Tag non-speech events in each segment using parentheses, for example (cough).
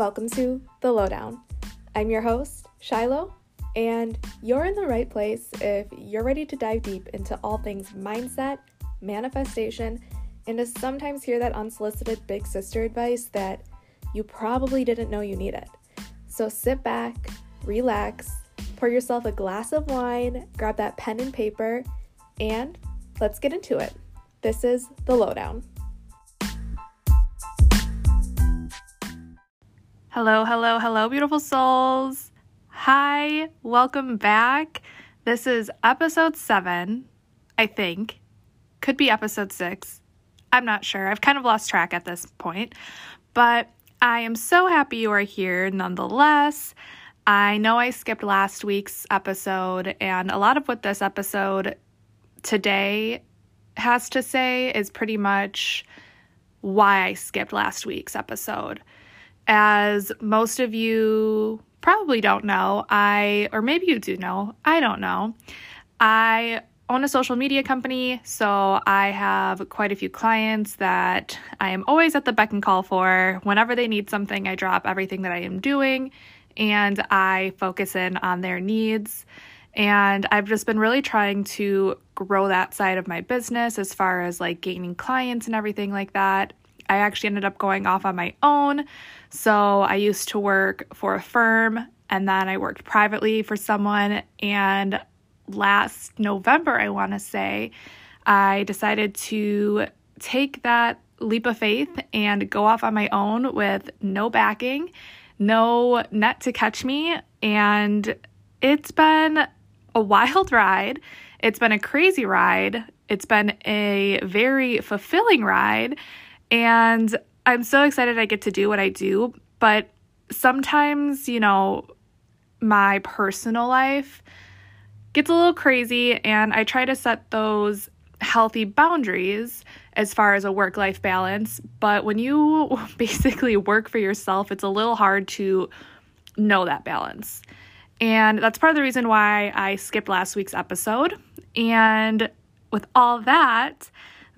Welcome to The Lowdown. I'm your host, Shiloh, and you're in the right place if you're ready to dive deep into all things mindset, manifestation, and to sometimes hear that unsolicited big sister advice that you probably didn't know you needed. So sit back, relax, pour yourself a glass of wine, grab that pen and paper, and let's get into it. This is The Lowdown. Hello, hello, hello, beautiful souls. Hi, welcome back. This is episode seven, I think. Could be episode six. I'm not sure. I've kind of lost track at this point. But I am so happy you are here nonetheless. I know I skipped last week's episode, and a lot of what this episode today has to say is pretty much why I skipped last week's episode. As most of you probably don't know, I, or maybe you do know, I don't know, I own a social media company, so I have quite a few clients that I am always at the beck and call for. Whenever they need something, I drop everything that I am doing and I focus in on their needs. And I've just been really trying to grow that side of my business as far as like gaining clients and everything like that. I actually ended up going off on my own. So I used to work for a firm and then I worked privately for someone. And last November, I want to say, I decided to take that leap of faith and go off on my own with no backing, no net to catch me. And it's been a wild ride. It's been a crazy ride. It's been a very fulfilling ride. And I'm so excited I get to do what I do, but sometimes, you know, my personal life gets a little crazy and I try to set those healthy boundaries as far as a work life balance. But when you (laughs) basically work for yourself, it's a little hard to know that balance. And that's part of the reason why I skipped last week's episode. And with all that,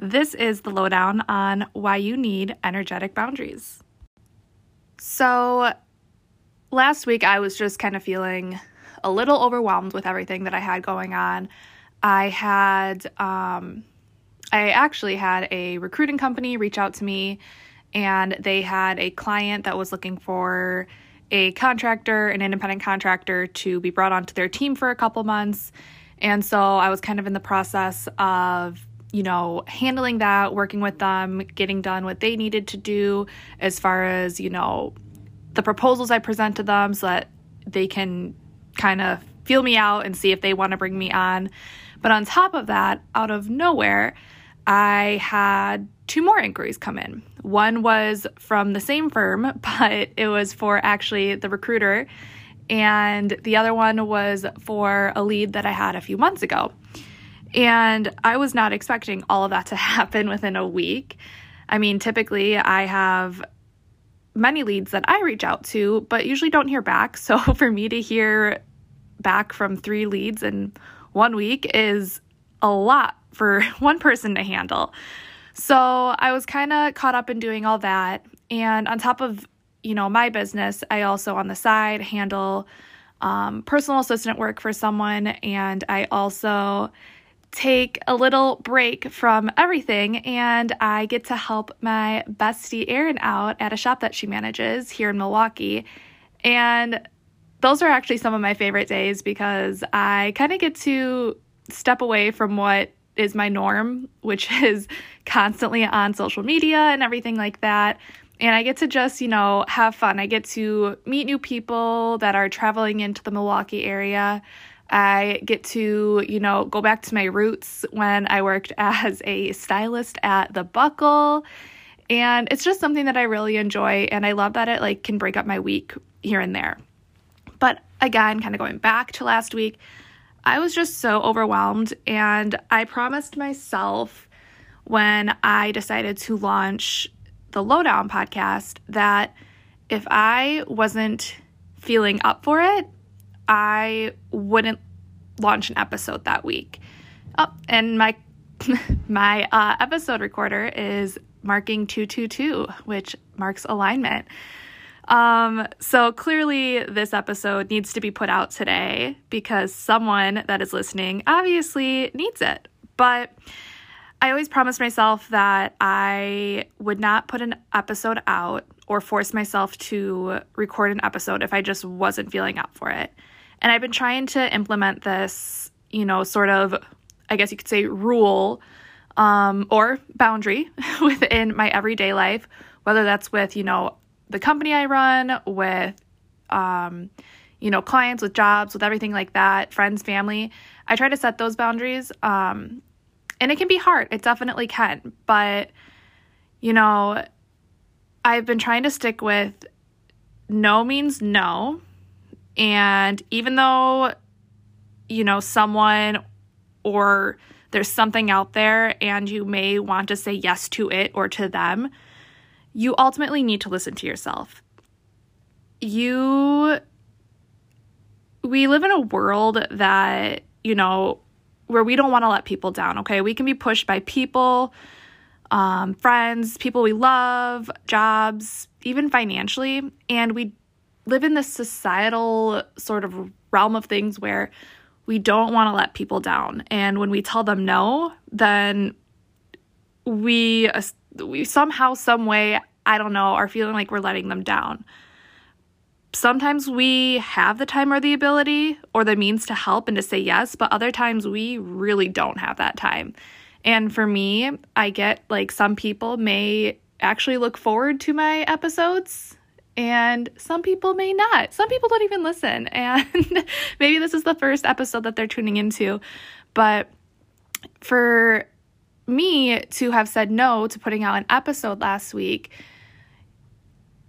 this is the lowdown on why you need energetic boundaries. So, last week I was just kind of feeling a little overwhelmed with everything that I had going on. I had, um, I actually had a recruiting company reach out to me, and they had a client that was looking for a contractor, an independent contractor, to be brought onto their team for a couple months. And so I was kind of in the process of you know, handling that, working with them, getting done what they needed to do as far as, you know, the proposals I present to them so that they can kind of feel me out and see if they want to bring me on. But on top of that, out of nowhere, I had two more inquiries come in. One was from the same firm, (laughs) but it was for actually the recruiter. And the other one was for a lead that I had a few months ago. And I was not expecting all of that to (laughs) happen within a week. I mean, typically I have many leads that I reach out to, but usually don't hear back. (laughs) So for me to hear back from three leads in one week is a lot for (laughs) one person to handle. So I was kind of caught up in doing all that. And on top of, you know, my business, I also on the side handle um, personal assistant work for someone. And I also take a little break from everything and I get to help my bestie Erin out at a shop that she manages here in Milwaukee. And those are actually some of my favorite days because I kind of get to step away from what is my norm, (laughs) which is constantly on social media and everything like that. And I get to just, you know, have fun. I get to meet new people that are traveling into the Milwaukee area. I get to, you know, go back to my roots when I worked (laughs) as a stylist at the Buckle. And it's just something that I really enjoy and I love that it like can break up my week here and there. But again, kind of going back to last week, I was just so overwhelmed and I promised myself when I decided to launch the Lowdown podcast that if I wasn't feeling up for it, I wouldn't launch an episode that week. Oh, and my (laughs) my uh, episode recorder is marking 222, which marks alignment. Um, so clearly, this episode needs to be put out today because someone that is listening obviously needs it. But I always promised myself that I would not put an episode out or force myself to record an episode if I just wasn't feeling up for it. And I've been trying to implement this, you know, sort of, I guess you could say, rule um, or boundary (laughs) within my everyday life, whether that's with, you know, the company I run, with, um, you know, clients, with jobs, with everything like that, friends, family. I try to set those boundaries. Um, and it can be hard. It definitely can. But, you know, I've been trying to stick with no means no. And even though, you know, someone or there's something out there and you may want to say yes to it or to them, you ultimately need to listen to yourself. You, we live in a world that, you know, where we don't want to let people down, okay? We can be pushed by people, um, friends, people we love, jobs, even financially. And we live in this societal sort of realm of things where we don't want to let people down. And when we tell them no, then we, we somehow, some way, I don't know, are feeling like we're letting them down. Sometimes we have the time or the ability or the means to help and to say yes, but other times we really don't have that time. And for me, I get like some people may actually look forward to my episodes and some people may not. Some people don't even listen. (laughs) And maybe this is the first episode that they're tuning into. But for me to have said no to putting out an episode last week,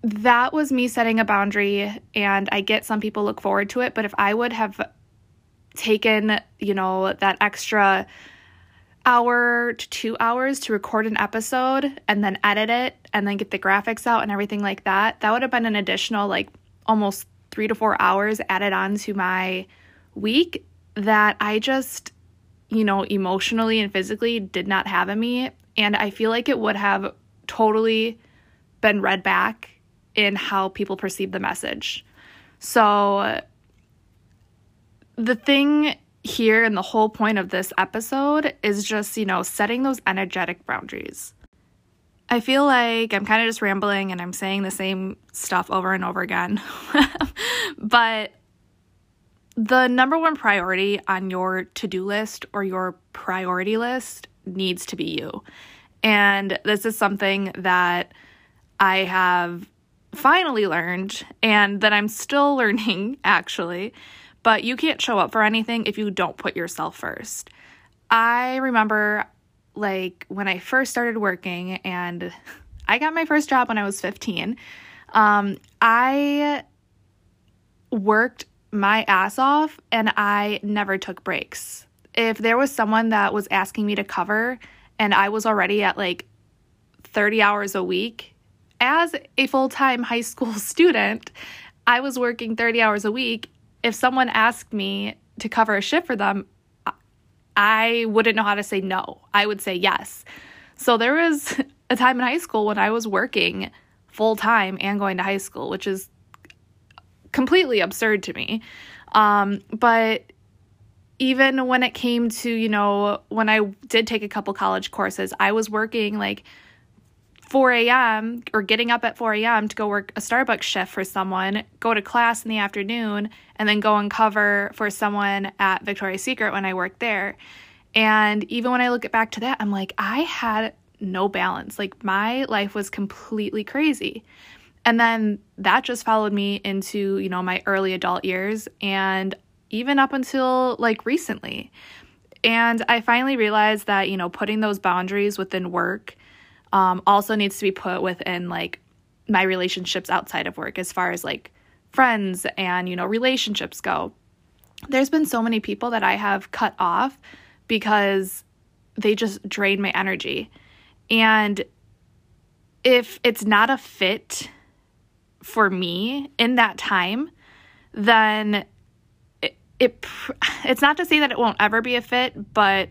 that was me setting a boundary. And I get some people look forward to it. But if I would have taken, you know, that extra hour to two hours to record an episode and then edit it and then get the graphics out and everything like that, that would have been an additional like almost three to four hours added on to my week that I just, you know, emotionally and physically did not have in me. And I feel like it would have totally been read back in how people perceive the message. So, the thing here and the whole point of this episode is just, you know, setting those energetic boundaries. I feel like I'm kind of just rambling and I'm saying the same stuff over and over again. (laughs) but the number one priority on your to do list or your priority list needs to be you. And this is something that I have finally learned and that I'm still (laughs) learning actually but you can't show up for anything if you don't put yourself first. I remember like when I first started working and I got my first job when I was 15. Um, I worked my ass off and I never took breaks. If there was someone that was asking me to cover and I was already at like 30 hours a week, as a full time high school (laughs) student, I was working 30 hours a week if someone asked me to cover a shift for them, I wouldn't know how to say no. I would say yes. So there was (laughs) a time in high school when I was working full time and going to high school, which is completely absurd to me. Um, but even when it came to, you know, when I did take a couple college courses, I was working like 4 a.m. or getting up at 4 a.m. to go work a Starbucks shift for someone, go to class in the afternoon, and then go and cover for someone at Victoria's Secret when I worked there. And even when I look back to that, I'm like, I had no balance. Like my life was completely crazy. And then that just followed me into, you know, my early adult years and even up until like recently. And I finally realized that, you know, putting those boundaries within work um, also needs to be put within like my relationships outside of work as far as like friends and you know relationships go. There's been so many people that i have cut off because they just drain my energy. And if it's not a fit for me in that time then it, it it's not to say that it won't ever be a fit but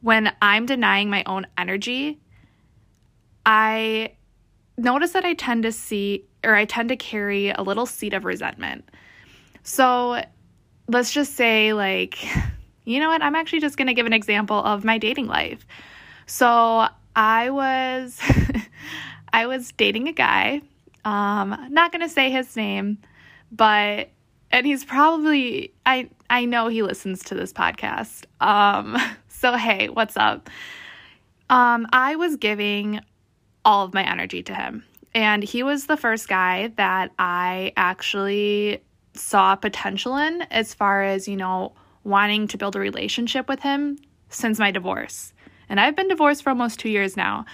when i'm denying my own energy I notice that I tend to see or I tend to carry a little seed of resentment. So let's just say, like, (laughs) you know what? I'm actually just going to give an example of my dating life. So I was. (laughs) I was dating a guy. Um, not gonna say his name, but and he's probably I I know he listens to this podcast. Um, (laughs) so hey, what's up? Um, I was giving all of my energy to him. And he was the first guy that I actually saw potential in as far as, you know, wanting to build a relationship with him since my divorce. And I've been divorced for almost two years now.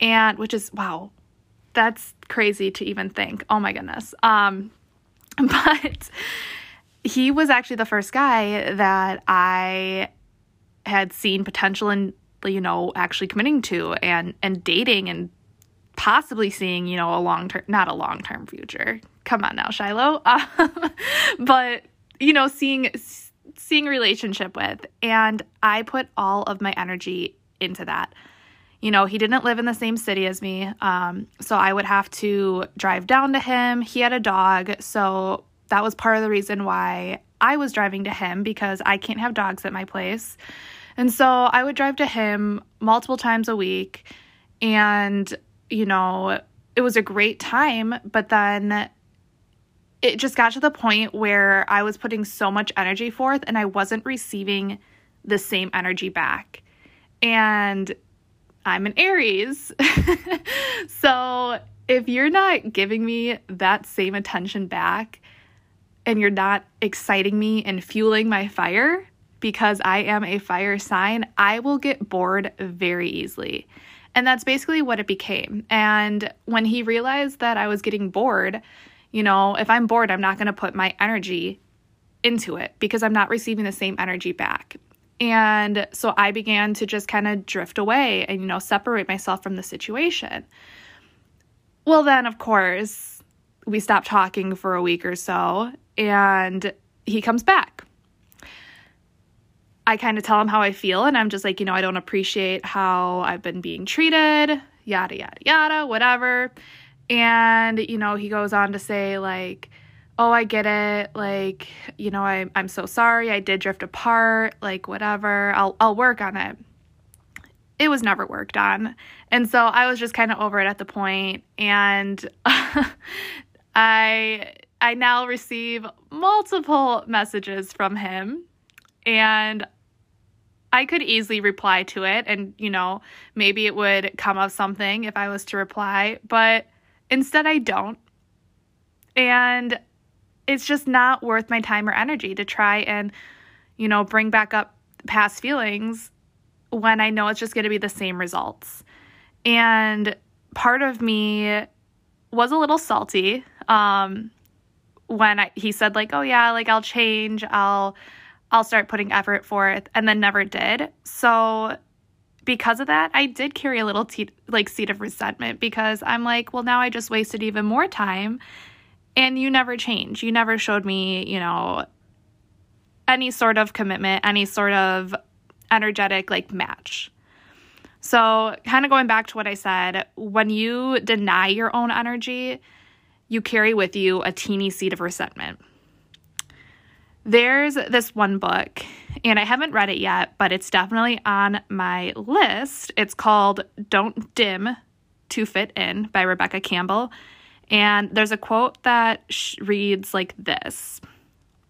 And which is, wow, that's crazy to even think. Oh my goodness. Um, (laughs) but he was actually the first guy that I had seen potential in, you know, actually committing to and and dating and possibly seeing, you know, a long term, not a long term future. Come on now, Shiloh. Um, (laughs) but you know, seeing seeing relationship with, and I put all of my energy into that. You know, he didn't live in the same city as me, um, so I would have to drive down to him. He had a dog, so that was part of the reason why I was driving to him because I can't have dogs at my place. And so I would drive to him multiple times a week. And, you know, it was a great time. But then it just got to the point where I was putting so much energy forth and I wasn't receiving the same energy back. And I'm an Aries. (laughs) so if you're not giving me that same attention back and you're not exciting me and fueling my fire, because I am a fire sign, I will get bored very easily. And that's basically what it became. And when he realized that I was getting bored, you know, if I'm bored, I'm not going to put my energy into it because I'm not receiving the same energy back. And so I began to just kind of drift away and, you know, separate myself from the situation. Well, then, of course, we stopped talking for a week or so, and he comes back. I kind of tell him how I feel, and I'm just like, you know, I don't appreciate how I've been being treated, yada, yada, yada, whatever. And, you know, he goes on to say, like, oh, I get it. Like, you know, I, I'm so sorry. I did drift apart. Like, whatever. I'll, I'll work on it. It was never worked on. And so I was just kind of over it at the. And (laughs) I, I now receive multiple messages from him. And I could easily reply to it. And, you know, maybe it would come up something if I was to reply. But instead, I don't. And it's just not worth my time or energy to try and, you know, bring back up past feelings when I know it's just going to be the same results. And part of me was a little salty um, when I, he said like, "Oh yeah, like I'll change. I'll I'll start putting effort forth," and then never did. So because of that, I did carry a little te- like seed of resentment because I'm like, well, now I just wasted even more time and you never change. You never showed me, you know, any sort of commitment, any sort of energetic like match. So, kind of going back to what I said, when you deny your own energy, you carry with you a teeny seed of resentment. There's this one book, and I haven't read it yet, but it's definitely on my list. It's called Don't Dim to Fit In by Rebecca Campbell. And there's a quote that reads like this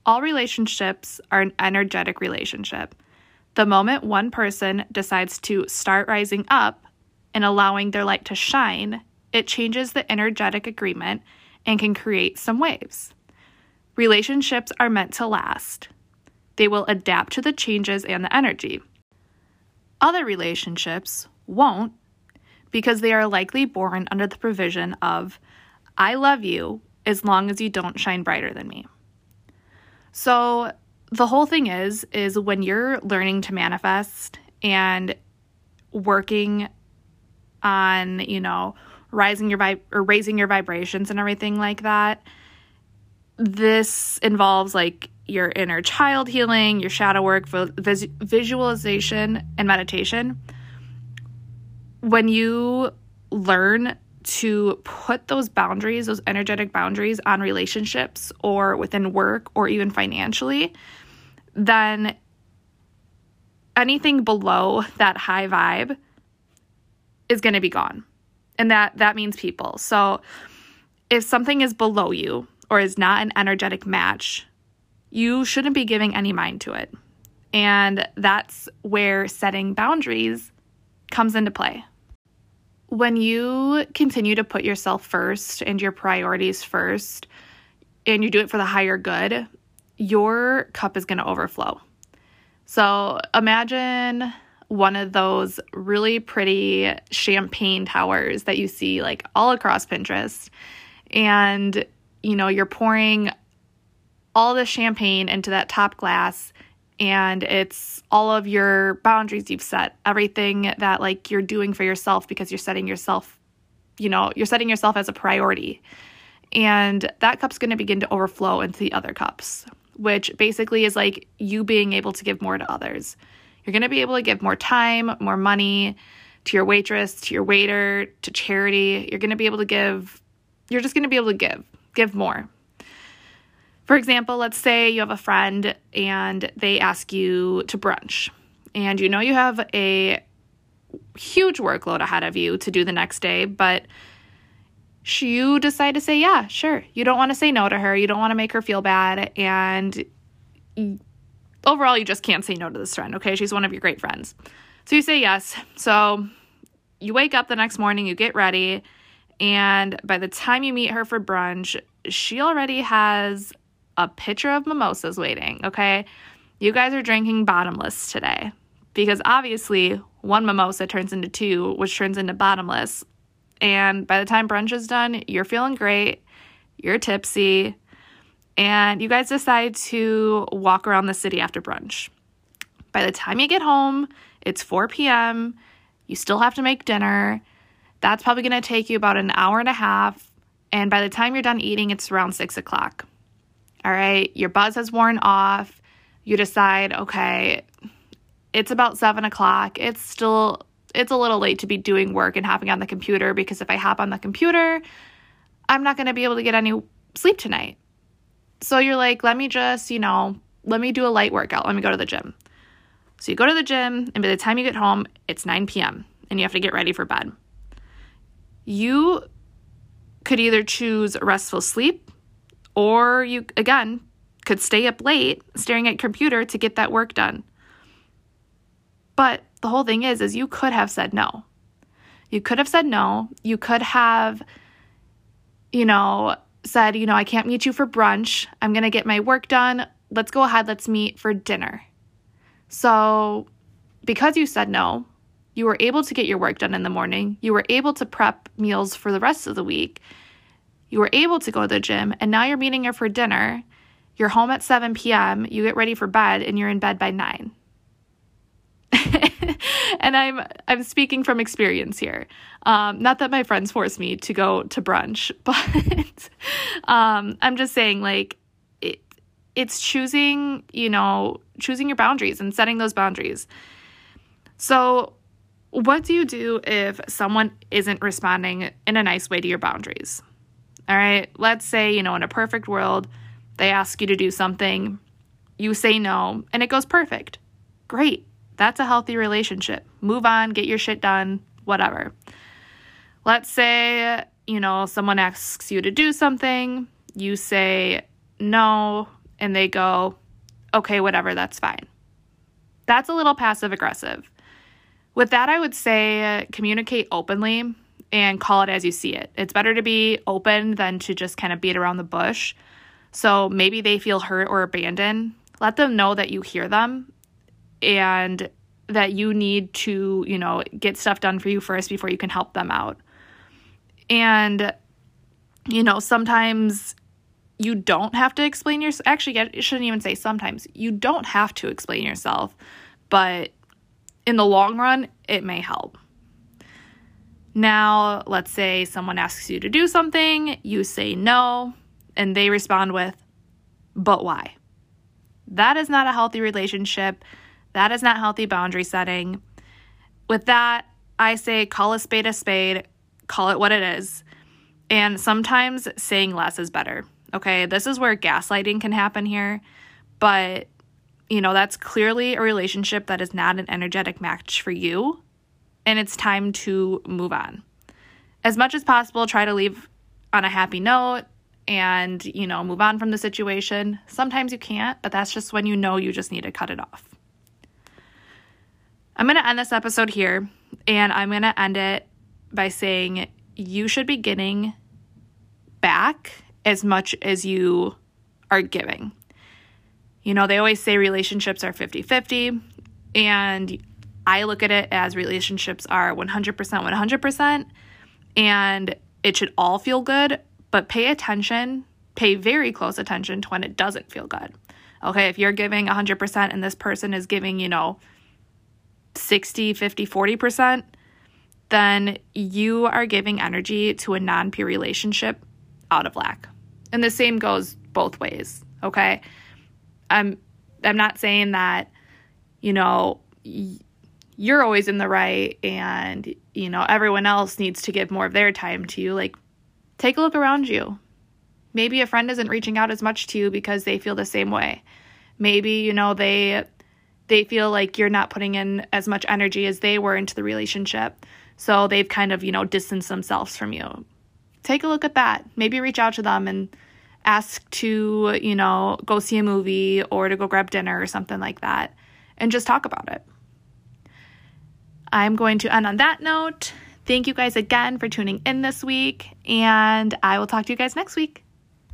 All relationships are an energetic relationship. The moment one person decides to start rising up and allowing their light to shine, it changes the energetic agreement and can create some waves. Relationships are meant to last. They will adapt to the changes and the energy. Other relationships won't because they are likely born under the provision of I love you as long as you don't shine brighter than me. So the whole thing is is when you're learning to manifest and working on, you know, rising your vib or raising your vibrations and everything like that, this involves like your inner child healing, your shadow work, vis- visualization, and meditation. When you learn to put those boundaries, those energetic boundaries on relationships or within work or even financially, then anything below that high vibe is going to be gone. And that that means people. So if something is below you or is not an energetic match, you shouldn't be giving any mind to it. And that's where setting boundaries comes into play. When you continue to put yourself first and your priorities first, and you do it for the higher good, your cup is going to overflow. So imagine one of those really pretty champagne towers that you see like all across Pinterest. And, you know, you're pouring all the champagne into that top glass and it's all of your boundaries you've set, everything that like you're doing for yourself because you're setting yourself, you know, you're setting yourself as a priority. And that cup's going to begin to overflow into the other cups, which basically is like you being able to give more to others. You're going to be able to give more time, more money to your waitress, to your waiter, to charity. You're going to be able to give, you're just going to be able to give, give more. For example, let's say you have a friend and they ask you to brunch, and you know you have a huge workload ahead of you to do the next day, but you decide to say, yeah, sure. You don't want to say no to her. You don't want to make her feel bad. And overall, you just can't say no to this friend, okay? She's one of your great friends. So you say yes. So you wake up the next morning, you get ready, and by the time you meet her for brunch, she already has a pitcher of mimosas waiting, okay? You guys are drinking bottomless today because obviously one mimosa turns into two, which turns into bottomless. And by the time brunch is done, you're feeling great, you're tipsy, and you guys decide to walk around the city after brunch. By the time you get home, it's 4 p.m., you still have to make dinner. That's probably going to take you about an hour and a half. And by the time you're done eating, it's around six o'clock. All right, your buzz has worn off. You decide, okay, it's about seven o'clock. It's still it's a little late to be doing work and hopping on the computer because if I hop on the computer, I'm not going to be able to get any sleep tonight. So you're like, let me just, you know, let me do a light workout. Let me go to the gym. So you go to the gym, and by the time you get home, it's 9 p.m., and you have to get ready for bed. You could either choose restful sleep or you, again, could stay up late staring at computer to get that work done. But the whole thing is is you could have said no. You could have said no. You could have you know, said, you know, I can't meet you for brunch. I'm going to get my work done. Let's go ahead. Let's meet for dinner. So, because you said no, you were able to get your work done in the morning. You were able to prep meals for the rest of the week. You were able to go to the gym, and now you're meeting her for dinner. You're home at 7 p.m., you get ready for bed, and you're in bed by 9. (laughs) and I'm I'm speaking from experience here. Um, not that my friends force me to go to brunch, (laughs) but um, I'm just saying like it, it's choosing you know choosing your boundaries and setting those boundaries. So what do you do if someone isn't responding in a nice way to your boundaries? All right, let's say, you know, in a perfect world, they ask you to do something, you say no, and it goes perfect. Great. That's a healthy relationship. Move on, get your shit done, whatever. Let's say, you know, someone asks you to do something, you say no, and they go, okay, whatever, that's fine. That's a little passive aggressive. With that, I would say uh, communicate openly and call it as you see it. It's better to be open than to just kind of beat around the bush. So maybe they feel hurt or abandoned. Let them know that you hear them and that you need to, you know, get stuff done for you first before you can help them out. And, you know, sometimes you don't have to explain yourself. Actually, I shouldn't even say sometimes. You don't have to explain yourself, but in the long run, it may help. Now, let's say someone asks you to do something, you say no, and they respond with, but why? That is not a healthy relationship. That is not healthy boundary setting. With that, I say call a spade a spade, call it what it is. And sometimes saying less is better. Okay, this is where gaslighting can happen here, but you know, that's clearly a relationship that is not an energetic match for you, and it's time to move on. As much as possible, try to leave on a happy note and, you know, move on from the situation. Sometimes you can't, but that's just when you know you just need to cut it off. I'm going to end this episode here, and I'm going to end it by saying you should be getting back as much as you are giving. You know, they always say relationships are 50 50, and I look at it as relationships are 100% 100%, and it should all feel good, but pay attention, pay very close attention to when it doesn't feel good. Okay, if you're giving 100% and this person is giving, you know, 60, 50, 40%, then you are giving energy to a non peer relationship out of lack. And the same goes both ways, okay? I'm I'm not saying that you know you're always in the right and you know everyone else needs to give more of their time to you like take a look around you. Maybe a friend isn't reaching out as much to you because they feel the same way. Maybe you know they they feel like you're not putting in as much energy as they were into the relationship. So they've kind of, you know, distanced themselves from you. Take a look at that. Maybe reach out to them and ask to, you know, go see a movie or to go grab dinner or something like that and just talk about it. I'm going to end on that note. Thank you guys again for tuning in this week, and I will talk to you guys next week.